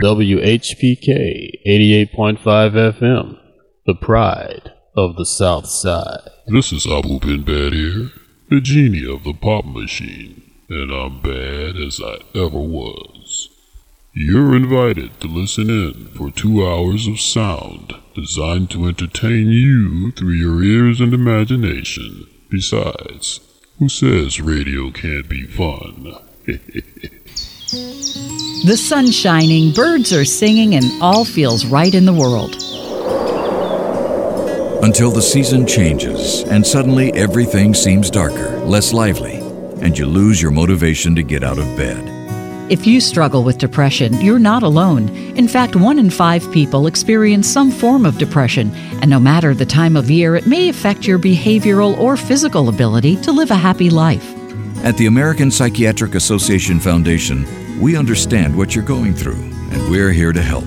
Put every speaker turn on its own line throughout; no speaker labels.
WHPK 88.5 FM, the pride of the South Side.
This is Abu Pinbad here, the genie of the pop machine, and I'm bad as I ever was. You're invited to listen in for two hours of sound designed to entertain you through your ears and imagination. Besides, who says radio can't be fun?
The sun's shining, birds are singing, and all feels right in the world.
Until the season changes and suddenly everything seems darker, less lively, and you lose your motivation to get out of bed.
If you struggle with depression, you're not alone. In fact, one in five people experience some form of depression, and no matter the time of year, it may affect your behavioral or physical ability to live a happy life.
At the American Psychiatric Association Foundation, we understand what you're going through, and we're here to help.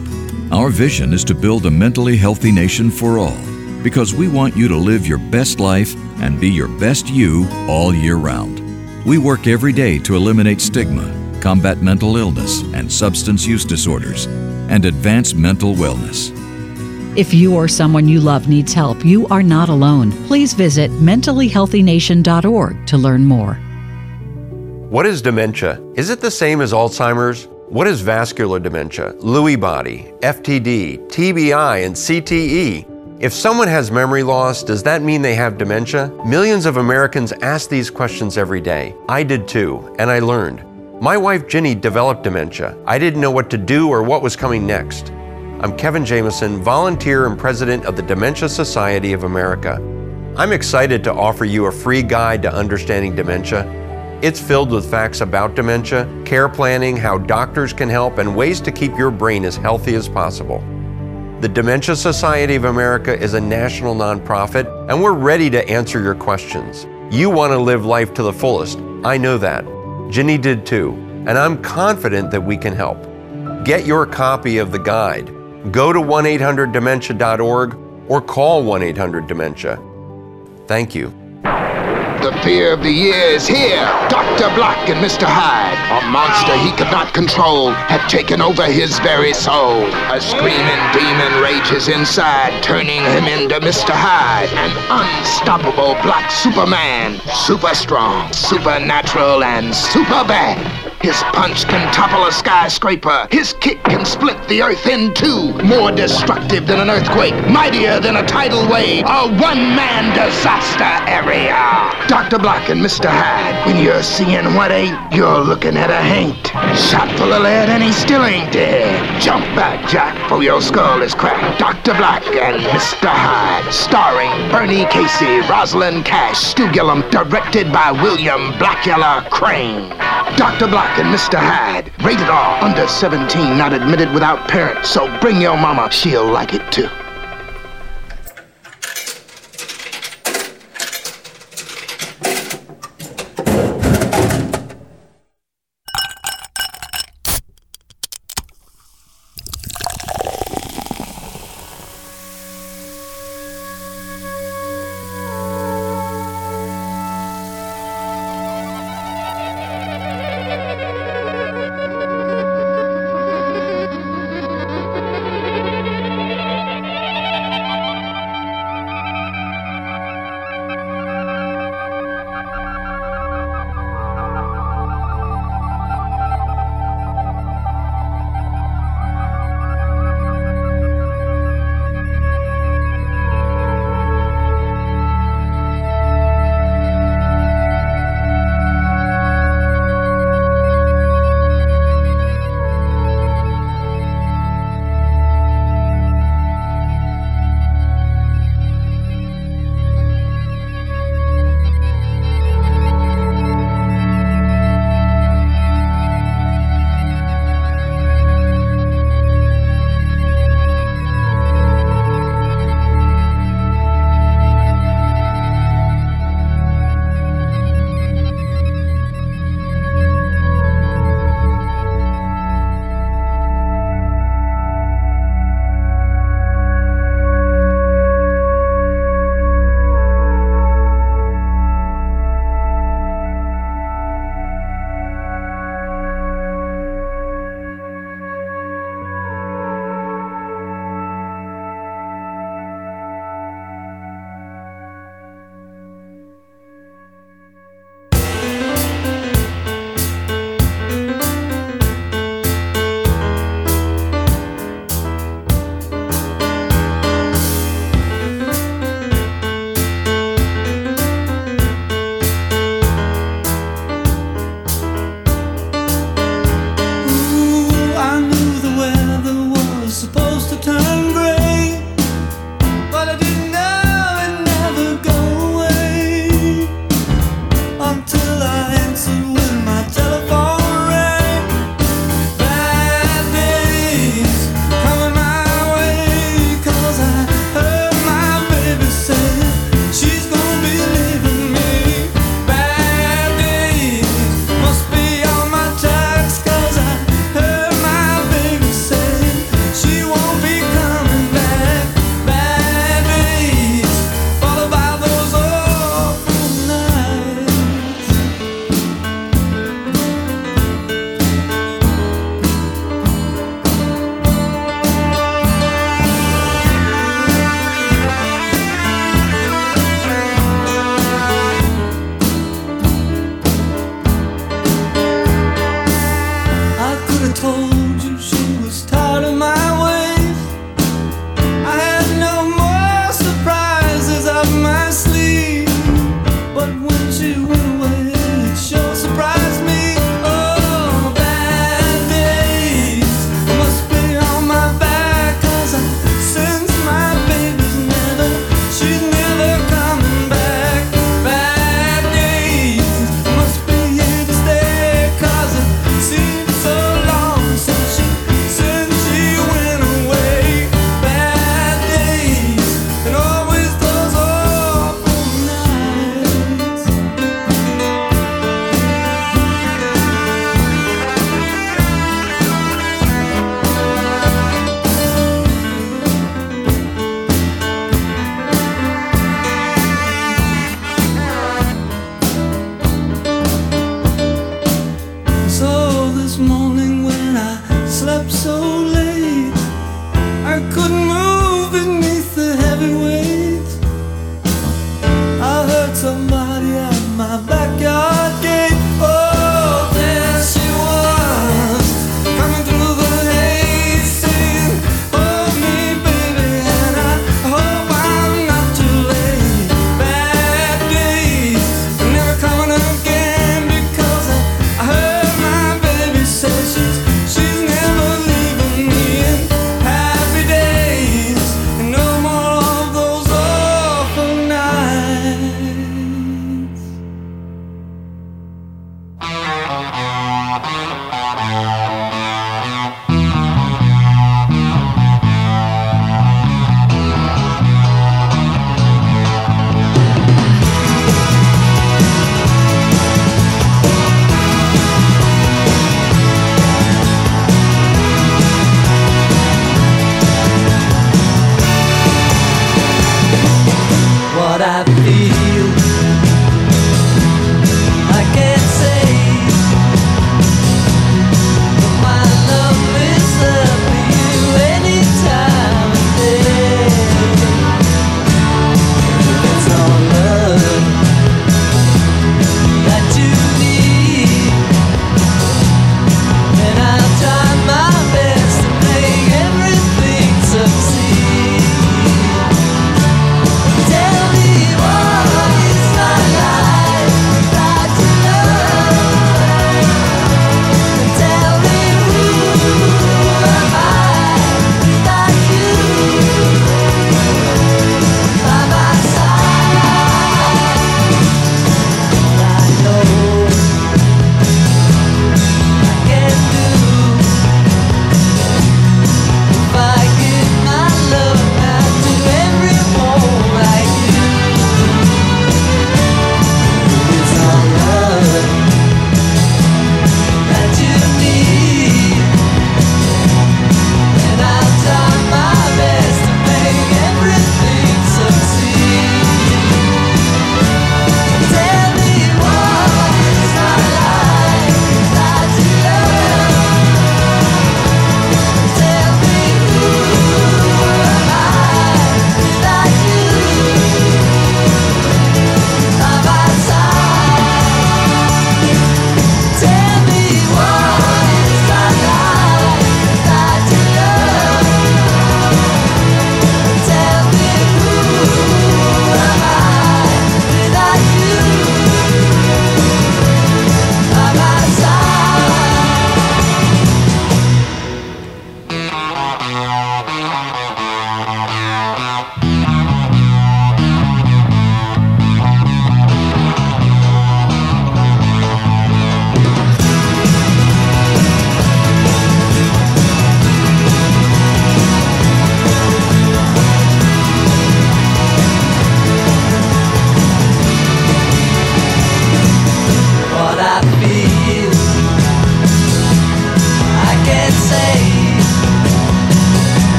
Our vision is to build a mentally healthy nation for all, because we want you to live your best life and be your best you all year round. We work every day to eliminate stigma, combat mental illness and substance use disorders, and advance mental wellness.
If you or someone you love needs help, you are not alone. Please visit mentallyhealthynation.org to learn more.
What is dementia? Is it the same as Alzheimer's? What is vascular dementia, Lewy body, FTD, TBI, and CTE? If someone has memory loss, does that mean they have dementia? Millions of Americans ask these questions every day. I did too, and I learned. My wife Ginny developed dementia. I didn't know what to do or what was coming next. I'm Kevin Jameson, volunteer and president of the Dementia Society of America. I'm excited to offer you a free guide to understanding dementia it's filled with facts about dementia, care planning, how doctors can help, and ways to keep your brain as healthy as possible. The Dementia Society of America is a national nonprofit, and we're ready to answer your questions. You want to live life to the fullest. I know that. Ginny did too, and I'm confident that we can help. Get your copy of the guide. Go to 1 800 dementia.org or call 1 800 Dementia. Thank you.
The fear of the year is here. Dr. Black and Mr. Hyde, a monster he could not control, had taken over his very soul. A screaming demon rages inside, turning him into Mr. Hyde, an unstoppable black Superman. Super strong, supernatural, and super bad. His punch can topple a skyscraper. His kick can split the earth in two. More destructive than an earthquake, mightier than a tidal wave, a one-man disaster area. Dr. Black and Mr. Hyde, when you're seeing what ain't, you're looking at a haint. Shot full of lead and he still ain't dead. Jump back, Jack, for your skull is cracked. Dr. Black and Mr. Hyde, starring Bernie Casey, Rosalind Cash, Stu Gilliam, directed by William Blacula Crain. Dr. Black and Mr. Hyde. Rated R, under 17, not admitted without parents. So bring your mama, she'll like it too.
This morning when I slept so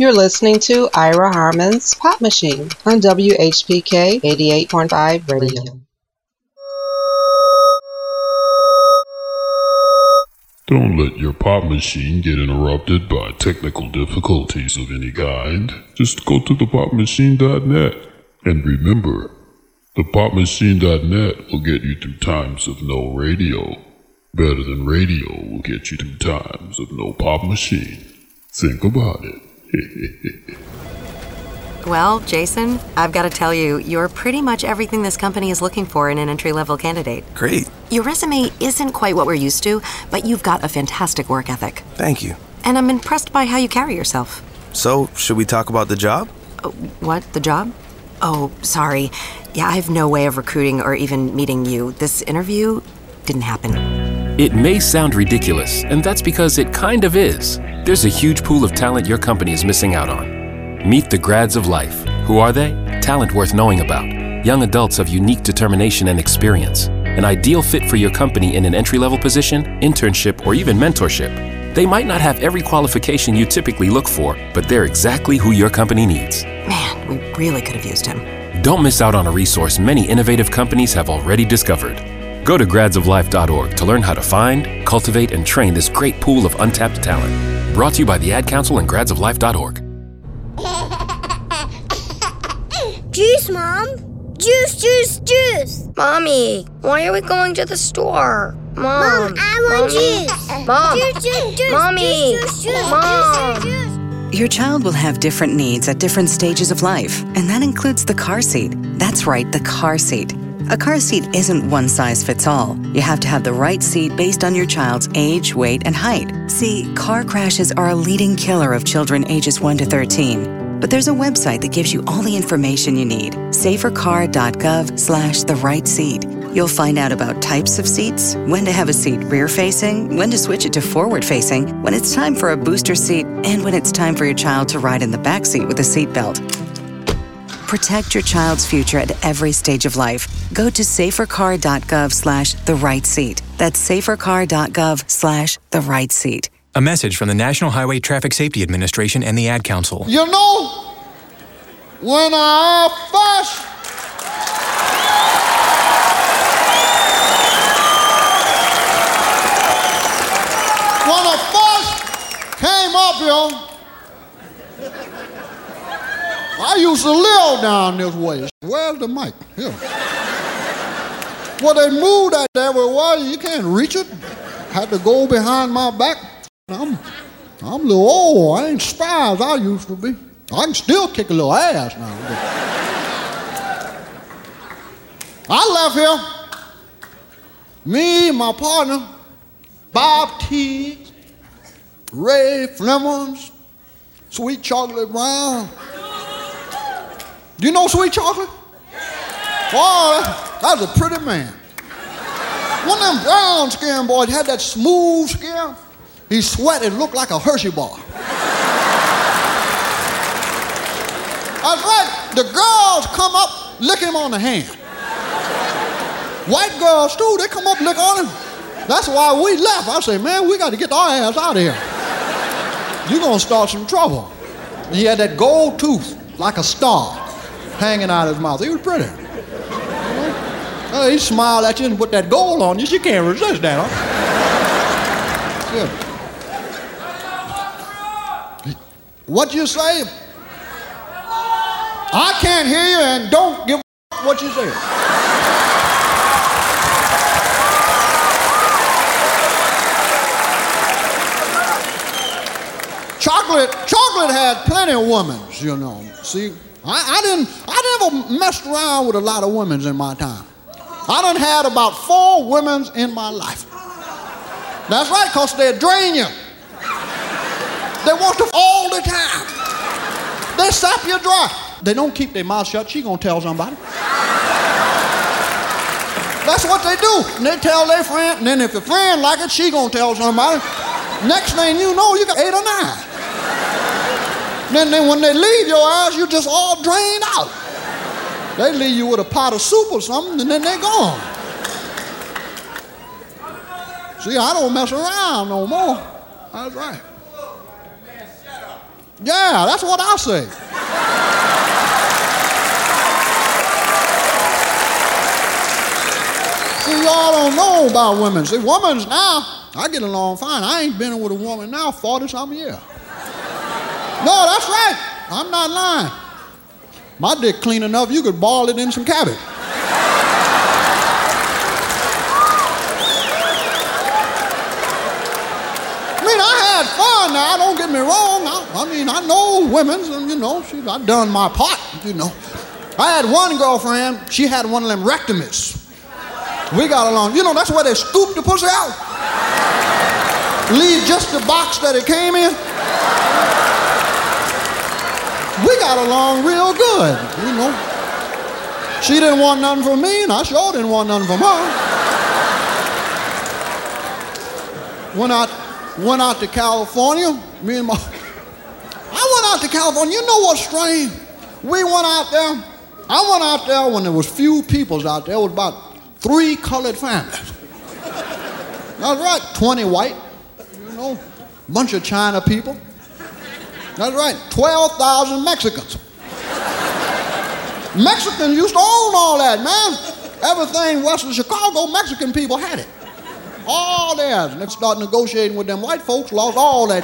You're
listening to Ira Harmon's Pop Machine on WHPK 88.5 Radio.
Don't let your pop machine get interrupted by technical difficulties of any kind. Just go to thepopmachine.net and remember, thepopmachine.net will get you through times of no radio. Better than radio will get you through times of no pop machine. Think about it.
Well, Jason, I've got to tell you, you're pretty much everything this company is looking for in an entry level candidate.
Great.
Your resume isn't quite what we're used to, but you've got a fantastic work ethic.
Thank you.
And I'm impressed by how you carry yourself.
So, should we talk about the job?
Uh, what? The job? Oh, sorry. Yeah, I have no way of recruiting or even meeting you. This interview didn't happen.
It may sound ridiculous, and that's because it kind of is. There's a huge pool of talent your company is missing out on. Meet the grads of life. Who are they? Talent worth knowing about. Young adults of unique determination and experience. An ideal fit for your company in an entry level position, internship, or even mentorship. They might not have every qualification you typically look for, but they're exactly who your company needs.
Man, we really could have used him.
Don't miss out on a resource many innovative companies have already discovered. Go to gradsoflife.org to learn how to find, cultivate, and train this great pool of untapped talent. Brought to you by the Ad Council and gradsoflife.org.
Juice, Mom! Juice, juice, juice! Mommy, why are we going to the store? Mom,
Mom, I want
Mommy.
juice.
Mom,
Juice, juice, juice,
Mommy,
juice, juice, juice,
Mom.
juice,
Your child will have different needs at different stages of life, and that includes the car seat. That's right, the car seat. A car seat isn't one size fits all. You have to have the right seat based on your child's age, weight, and height. See, car crashes are a leading killer of children ages 1 to 13. But there's a website that gives you all the information you need. safercar.gov slash the right seat. You'll find out about types of seats, when to have a seat rear facing, when to switch it to forward facing, when it's time for a booster seat, and when it's time for your child to ride in the back seat with a seatbelt. Protect your child's future at every stage of life. Go to safercar.gov slash the right seat. That's safercar.gov slash the right seat.
A message from the National Highway Traffic Safety Administration and the Ad Council.
You know, when I first when I first came up here, I used to live down this way. Where's the mic? Here. Well, they moved that everywhere. You can't reach it. Had to go behind my back. I'm, I'm a little old. I ain't spry as I used to be. I can still kick a little ass now. I left here. Me, my partner, Bob Teague, Ray Flemons, Sweet Chocolate Brown. Do you know Sweet Chocolate? Boy, was a pretty man. One of them brown skin boys had that smooth skin. He sweated, looked like a Hershey bar. That's right. The girls come up, lick him on the hand. White girls too, they come up, lick on him. That's why we left. I say, man, we got to get our ass out of here. You're gonna start some trouble. He had that gold tooth, like a star, hanging out of his mouth. He was pretty. He smiled at you and put that gold on you. You can't resist that, huh? What you say? I can't hear you and don't give a what you say. Chocolate, chocolate had plenty of women, you know. See, I, I didn't, I never messed around with a lot of women in my time. I done had about four women in my life. That's right, because they drain you. They want to all the time. They sap you dry. They don't keep their mouth shut. She gonna tell somebody. That's what they do. And they tell their friend, and then if the friend like it, she gonna tell somebody. Next thing you know, you got eight or nine. Then, then when they leave your ass, you're just all drained out. They leave you with a pot of soup or something, and then they're gone. See, I don't mess around no more. That's right. Yeah, that's what I say. See, y'all don't know about women. See, women's now, I get along fine. I ain't been with a woman now 40 something years. No, that's right. I'm not lying. My dick clean enough, you could ball it in some cabbage. I mean, I had fun now, don't get me wrong. I, I mean, I know women's, and you know, I've done my part, you know. I had one girlfriend, she had one of them rectomies. We got along. You know, that's where they scoop the pussy out. Leave just the box that it came in. We got along real good, you know. She didn't want nothing from me, and I sure didn't want nothing from her. Went out, went out to California. Me and my, I went out to California. You know what's strange? We went out there. I went out there when there was few peoples out there. It was about three colored families. That's right, 20 white, you know, bunch of China people. That's right, 12,000 Mexicans. Mexicans used to own all that, man. Everything west of Chicago, Mexican people had it. All theirs. And they started negotiating with them white folks, lost all that.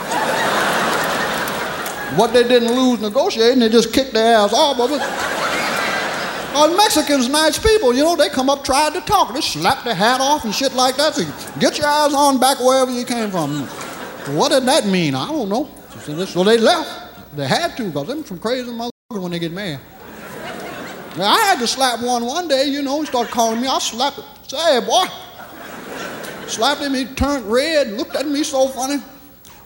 what they didn't lose negotiating, they just kicked their ass off of it. Uh, Mexicans, nice people, you know, they come up, tried to talk. They slap their hat off and shit like that. So get your eyes on back wherever you came from. What did that mean? I don't know. So they left. They had to, because them some crazy motherfuckers when they get mad. Now, I had to slap one one day, you know, he started calling me. I slapped him. Say, boy. Slapped him, he turned red, looked at me so funny.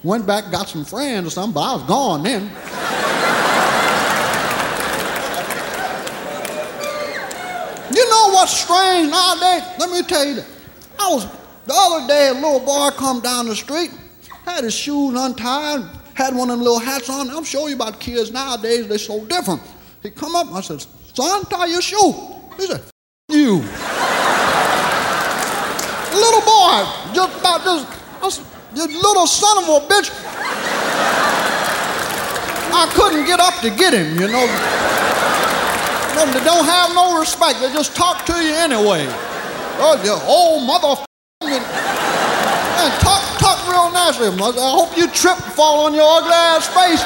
Went back, got some friends or something, but I was gone then. You know what's strange nowadays? Let me tell you that. I was the other day, a little boy come down the street, had his shoes untied, had one of them little hats on. I'm showing you about kids nowadays, they're so different. He come up, I said, son, tie your shoe. He said, you. little boy, just about this, this, this little son of a bitch. I couldn't get up to get him, you know. That don't have no respect, they just talk to you anyway. Oh, you old mother. Talk, talk real nicely. I hope you trip and fall on your ugly ass face.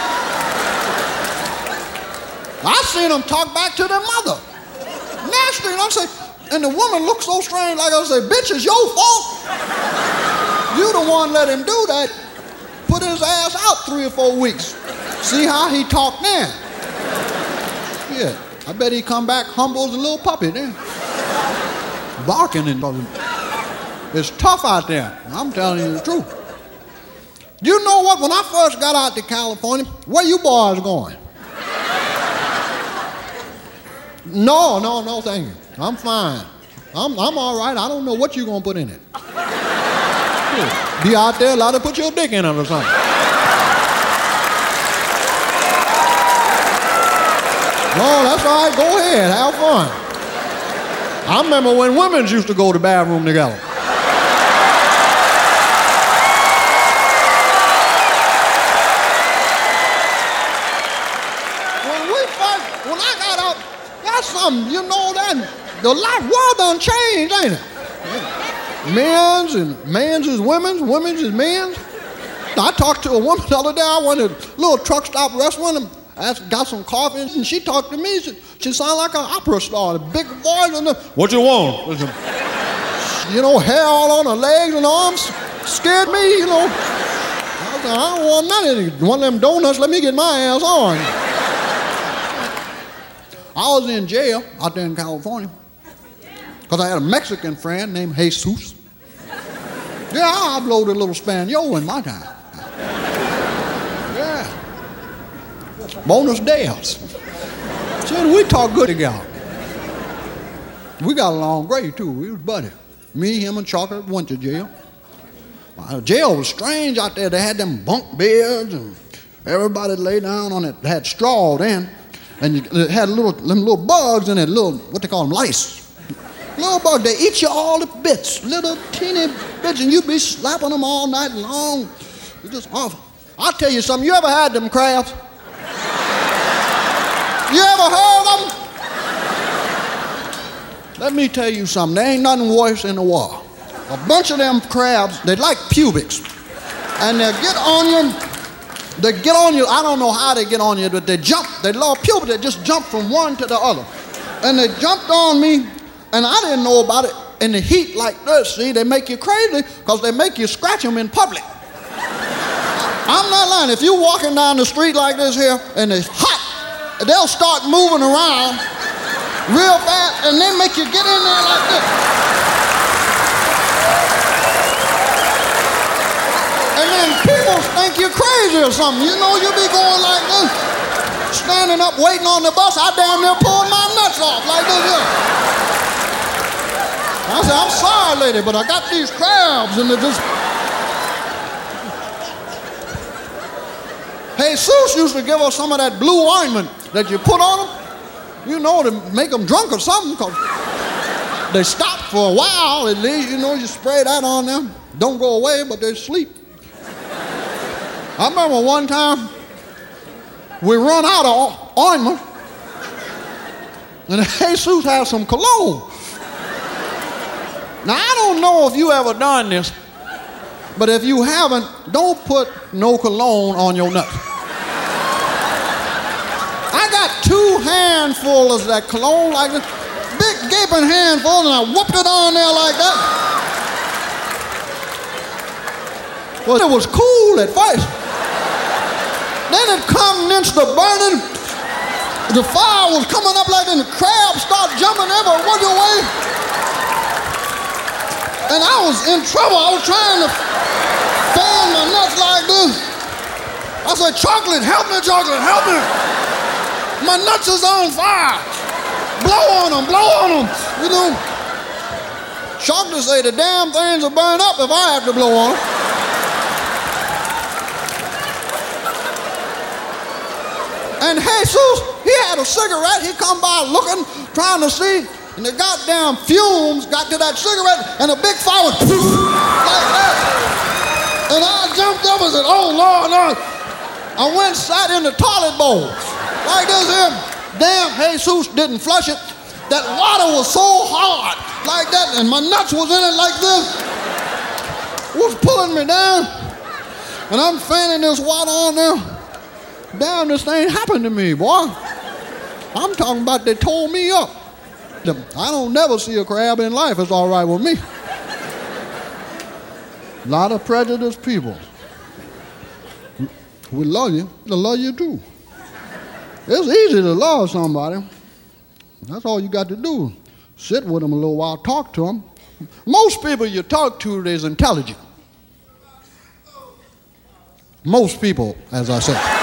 I seen them talk back to their mother. Nasty, and I say, and the woman looked so strange, like I say, bitch, it's your fault. You the one let him do that. Put his ass out three or four weeks. See how he talked then. Yeah. I bet he come back humble as a little puppy then. Barking and talking. it's tough out there. I'm telling you the truth. You know what? When I first got out to California, where you boys going? No, no, no, thank you. I'm fine. I'm, I'm all right. I don't know what you're going to put in it. Be out there, allowed to put your dick in it or something. No, that's all right. Go ahead. Have fun. I remember when women used to go to the bathroom together. Something, you know that the life world done changed, ain't it? Men's and men's is women's, women's is men's. I talked to a woman the other day. I went to a little truck stop restaurant and asked, got some coffee, and she talked to me. She, she sounded like an opera star, a big voice. And the, what you want? You know, hair all on her legs and arms scared me, you know. I said, I don't want none of these. One of them donuts, let me get my ass on. I was in jail out there in California because I had a Mexican friend named Jesus. Yeah, I blowed a little Spaniel in my time. Yeah. Bonus Deus. See, we talk good together. We got along great too. We was buddies. Me, him, and Chocolate went to jail. Uh, jail was strange out there. They had them bunk beds and everybody lay down on it. They had straw then. And you, it had little, them little bugs in it, little, what they call them, lice. Little bugs, they eat you all the bits, little teeny bits, and you be slapping them all night long. It's just awful. I'll tell you something, you ever had them crabs? You ever heard them? Let me tell you something, there ain't nothing worse in the world. A bunch of them crabs, they like pubics. And they get on you, they get on you, I don't know how they get on you, but they jump, they love pubic, they just jump from one to the other. And they jumped on me, and I didn't know about it. In the heat like this, see, they make you crazy because they make you scratch them in public. I'm not lying. If you're walking down the street like this here and it's hot, they'll start moving around real fast and they make you get in there like this. And then people think you're crazy or something. You know, you be going like this, standing up waiting on the bus. I damn near pulled my nuts off like this here. I said, I'm sorry, lady, but I got these crabs and they're just. Jesus used to give us some of that blue ointment that you put on them, you know, to make them drunk or something, because they stop for a while at least, you know, you spray that on them. Don't go away, but they sleep. I remember one time we run out of ointment, and Jesus had some cologne. Now, I don't know if you ever done this, but if you haven't, don't put no cologne on your nuts. I got two handfuls of that cologne, like this big gaping handful, and I whooped it on there like that. Well, it was cool at first. Then it commenced to burning. The fire was coming up like, and the crabs started jumping every which way. And I was in trouble. I was trying to fan my nuts like this. I said, Chocolate, help me, Chocolate, help me. My nuts is on fire. Blow on them, blow on them. You know, Chocolate say the damn things will burn up if I have to blow on them. And Jesus, he had a cigarette. He come by looking, trying to see, and the goddamn fumes got to that cigarette, and a big fire went like that. And I jumped up and said, "Oh Lord, Lord!" I went sat in the toilet bowl like this here. Damn, Jesus didn't flush it. That water was so hard like that, and my nuts was in it like this. Was pulling me down, and I'm fanning this water on there. Damn, this thing happened to me, boy. I'm talking about they tore me up. I don't never see a crab in life. It's all right with me. A lot of prejudiced people. We love you. They love you too. It's easy to love somebody. That's all you got to do. Sit with them a little while, talk to them. Most people you talk to is intelligent. Most people, as I said.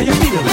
Put your heel where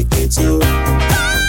Won't you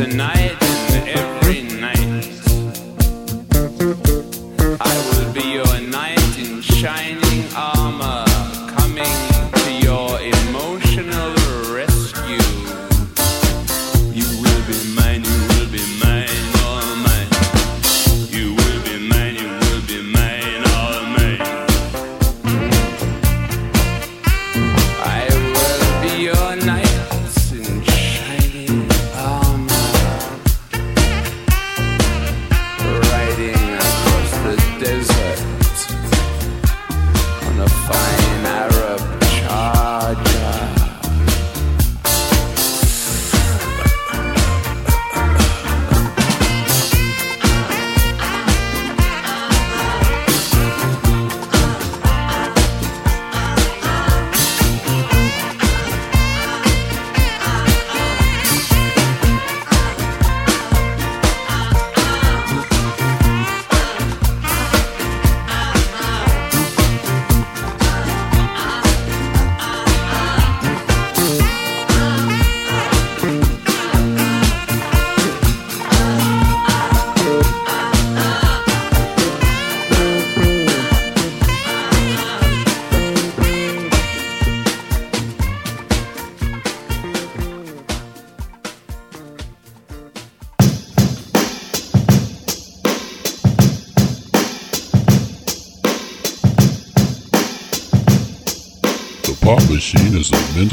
Tonight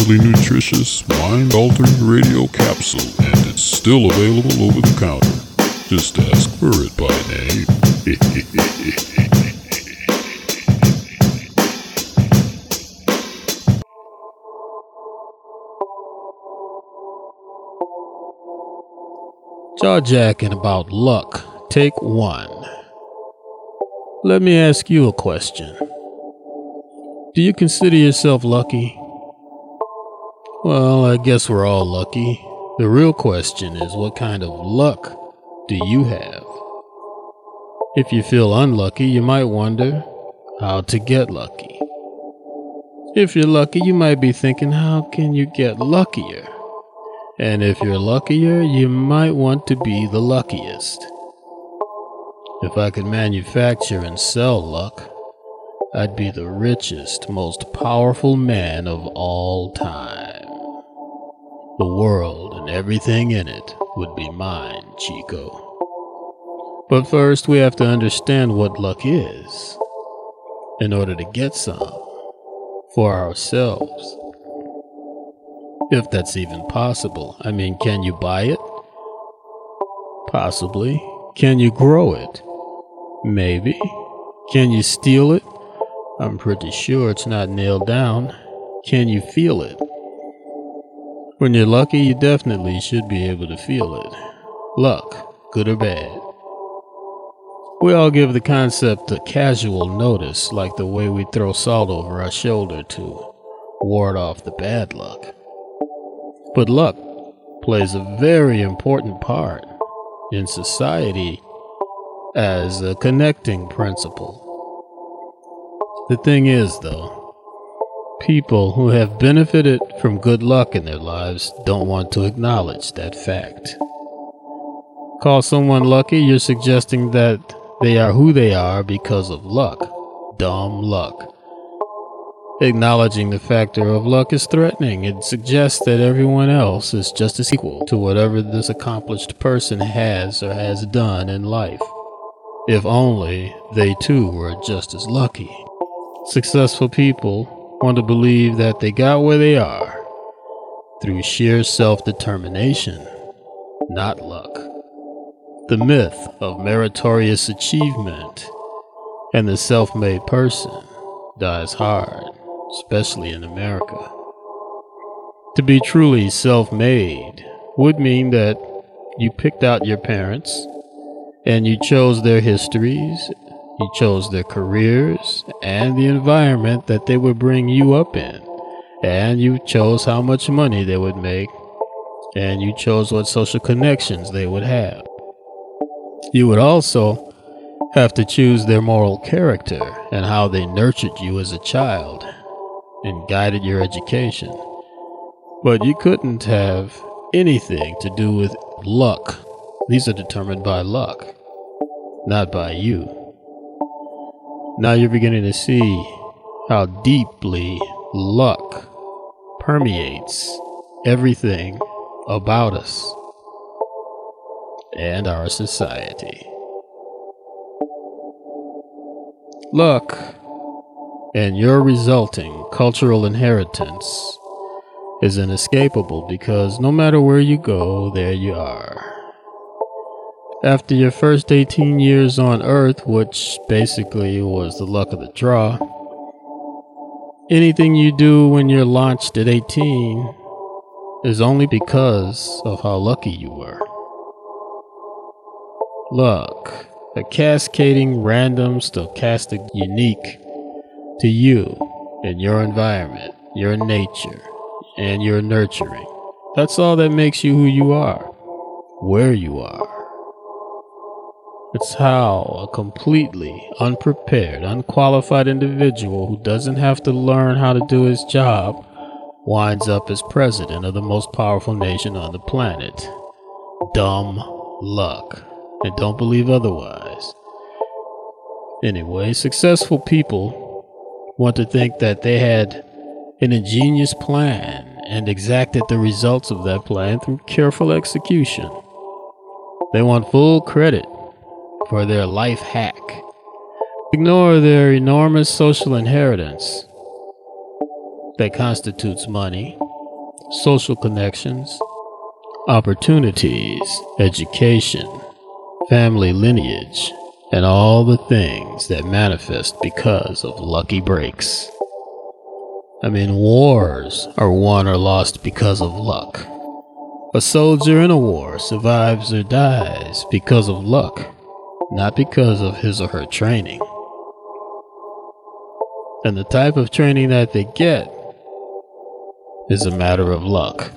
mentally nutritious, mind altering radio capsule, and it's still available over the counter. Just ask for it by name.
Jawjacking about luck. Take one. Let me ask you a question. Do you consider yourself lucky? Well, I guess we're all lucky. The real question is what kind of luck do you have? If you feel unlucky, you might wonder how to get lucky. If you're lucky, you might be thinking, how can you get luckier? And if you're luckier, you might want to be the luckiest. If I could manufacture and sell luck, I'd be the richest, most powerful man of all time. The world and everything in it would be mine, Chico. But first, we have to understand what luck is in order to get some for ourselves. If that's even possible. I mean, can you buy it? Possibly. Can you grow it? Maybe. Can you steal it? I'm pretty sure it's not nailed down. Can you feel it? When you're lucky, you definitely should be able to feel it. Luck, good or bad. We all give the concept a casual notice, like the way we throw salt over our shoulder to ward off the bad luck. But luck plays a very important part in society as a connecting principle. The thing is, though, people who have benefited from good luck in their lives don't want to acknowledge that fact. Call someone lucky, you're suggesting that they are who they are because of luck. Dumb luck. Acknowledging the factor of luck is threatening. It suggests that everyone else is just as equal to whatever this accomplished person has or has done in life. If only they too were just as lucky. Successful people want to believe that they got where they are through sheer self determination, not luck. The myth of meritorious achievement and the self made person dies hard, especially in America. To be truly self made would mean that you picked out your parents and you chose their histories, you chose their careers, and the environment that they would bring you up in. And you chose how much money they would make, and you chose what social connections they would have. You would also have to choose their moral character and how they nurtured you as a child and guided your education. But you couldn't have anything to do with luck. These are determined by luck, not by you. Now you're beginning to see how deeply luck permeates everything about us and our society. Luck and your resulting cultural inheritance is inescapable because no matter where you go, there you are. After your first 18 years on Earth, which basically was the luck of the draw, anything you do when you're launched at 18 is only because of how lucky you were. Luck, a cascading, random, stochastic, unique to you and your environment, your nature, and your nurturing. That's all that makes you who you are, where you are. It's how a completely unprepared, unqualified individual who doesn't have to learn how to do his job winds up as president of the most powerful nation on the planet. Dumb luck. And don't believe otherwise. Anyway, successful people want to think that they had an ingenious plan and exacted the results of that plan through careful execution. They want full credit for their life hack. Ignore their enormous social inheritance that constitutes money, social connections, opportunities, education, family lineage, and all the things that manifest because of lucky breaks. I mean, wars are won or lost because of luck. A soldier in a war survives or dies because of luck, not because of his or her training. And the type of training that they get is a matter of luck.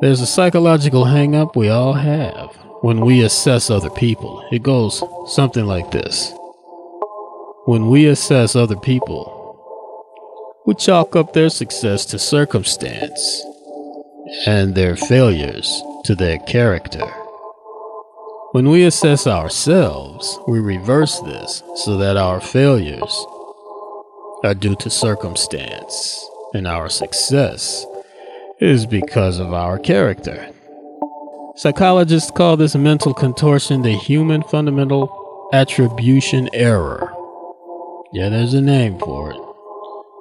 There's a psychological hang up we all have when we assess other people. It goes something like this When we assess other people, we chalk up their success to circumstance and their failures to their character. When we assess ourselves, we reverse this so that our failures are due to circumstance and our success is because of our character. Psychologists call this mental contortion the human fundamental attribution error. Yeah, there's a name for it.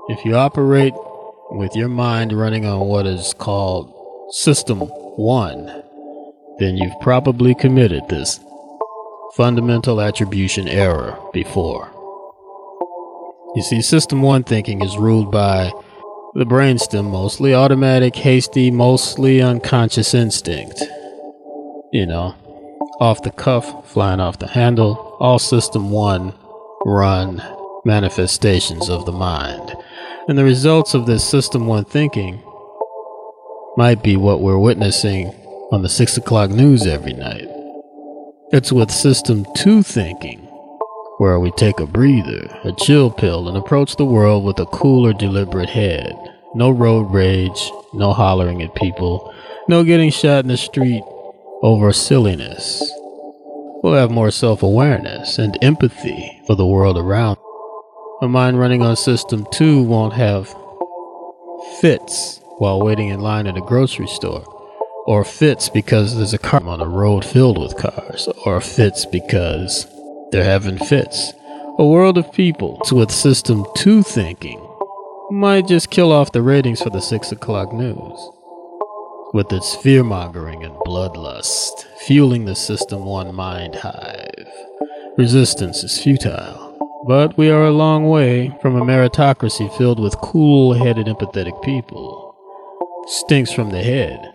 If you operate with your mind running on what is called System 1, then you've probably committed this fundamental attribution error before. You see, System 1 thinking is ruled by the brainstem, mostly automatic, hasty, mostly unconscious instinct. You know, off the cuff, flying off the handle, all System 1 run manifestations of the mind. And the results of this System 1 thinking might be what we're witnessing on the 6 o'clock news every night. It's with System 2 thinking where we take a breather, a chill pill, and approach the world with a cooler, deliberate head. No road rage, no hollering at people, no getting shot in the street over silliness. We'll have more self awareness and empathy for the world around. A mind running on System 2 won't have fits while waiting in line at a grocery store, or fits because there's a car on a road filled with cars, or fits because they're having fits. A world of people with System 2 thinking might just kill off the ratings for the 6 o'clock news. With its fear mongering and bloodlust, fueling the System 1 mind hive. Resistance is futile, but we are a long way from a meritocracy filled with cool headed, empathetic people. Stinks from the head.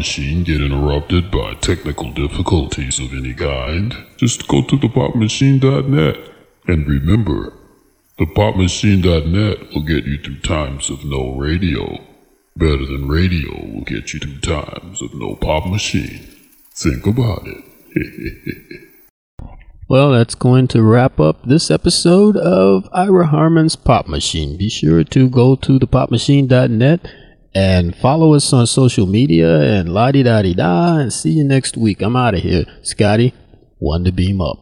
machine get interrupted by technical difficulties of any kind, just go to thepopmachine.net. And remember, thepopmachine.net will get you through times of no radio. Better than radio will get you through times of no pop machine. Think about it.
Well, that's going to wrap up this episode of Ira Harmon's Pop Machine. Be sure to go to thepopmachine.net and follow us on social media and la di da di da. And see you next week. I'm out of here. Scotty, one to beam up.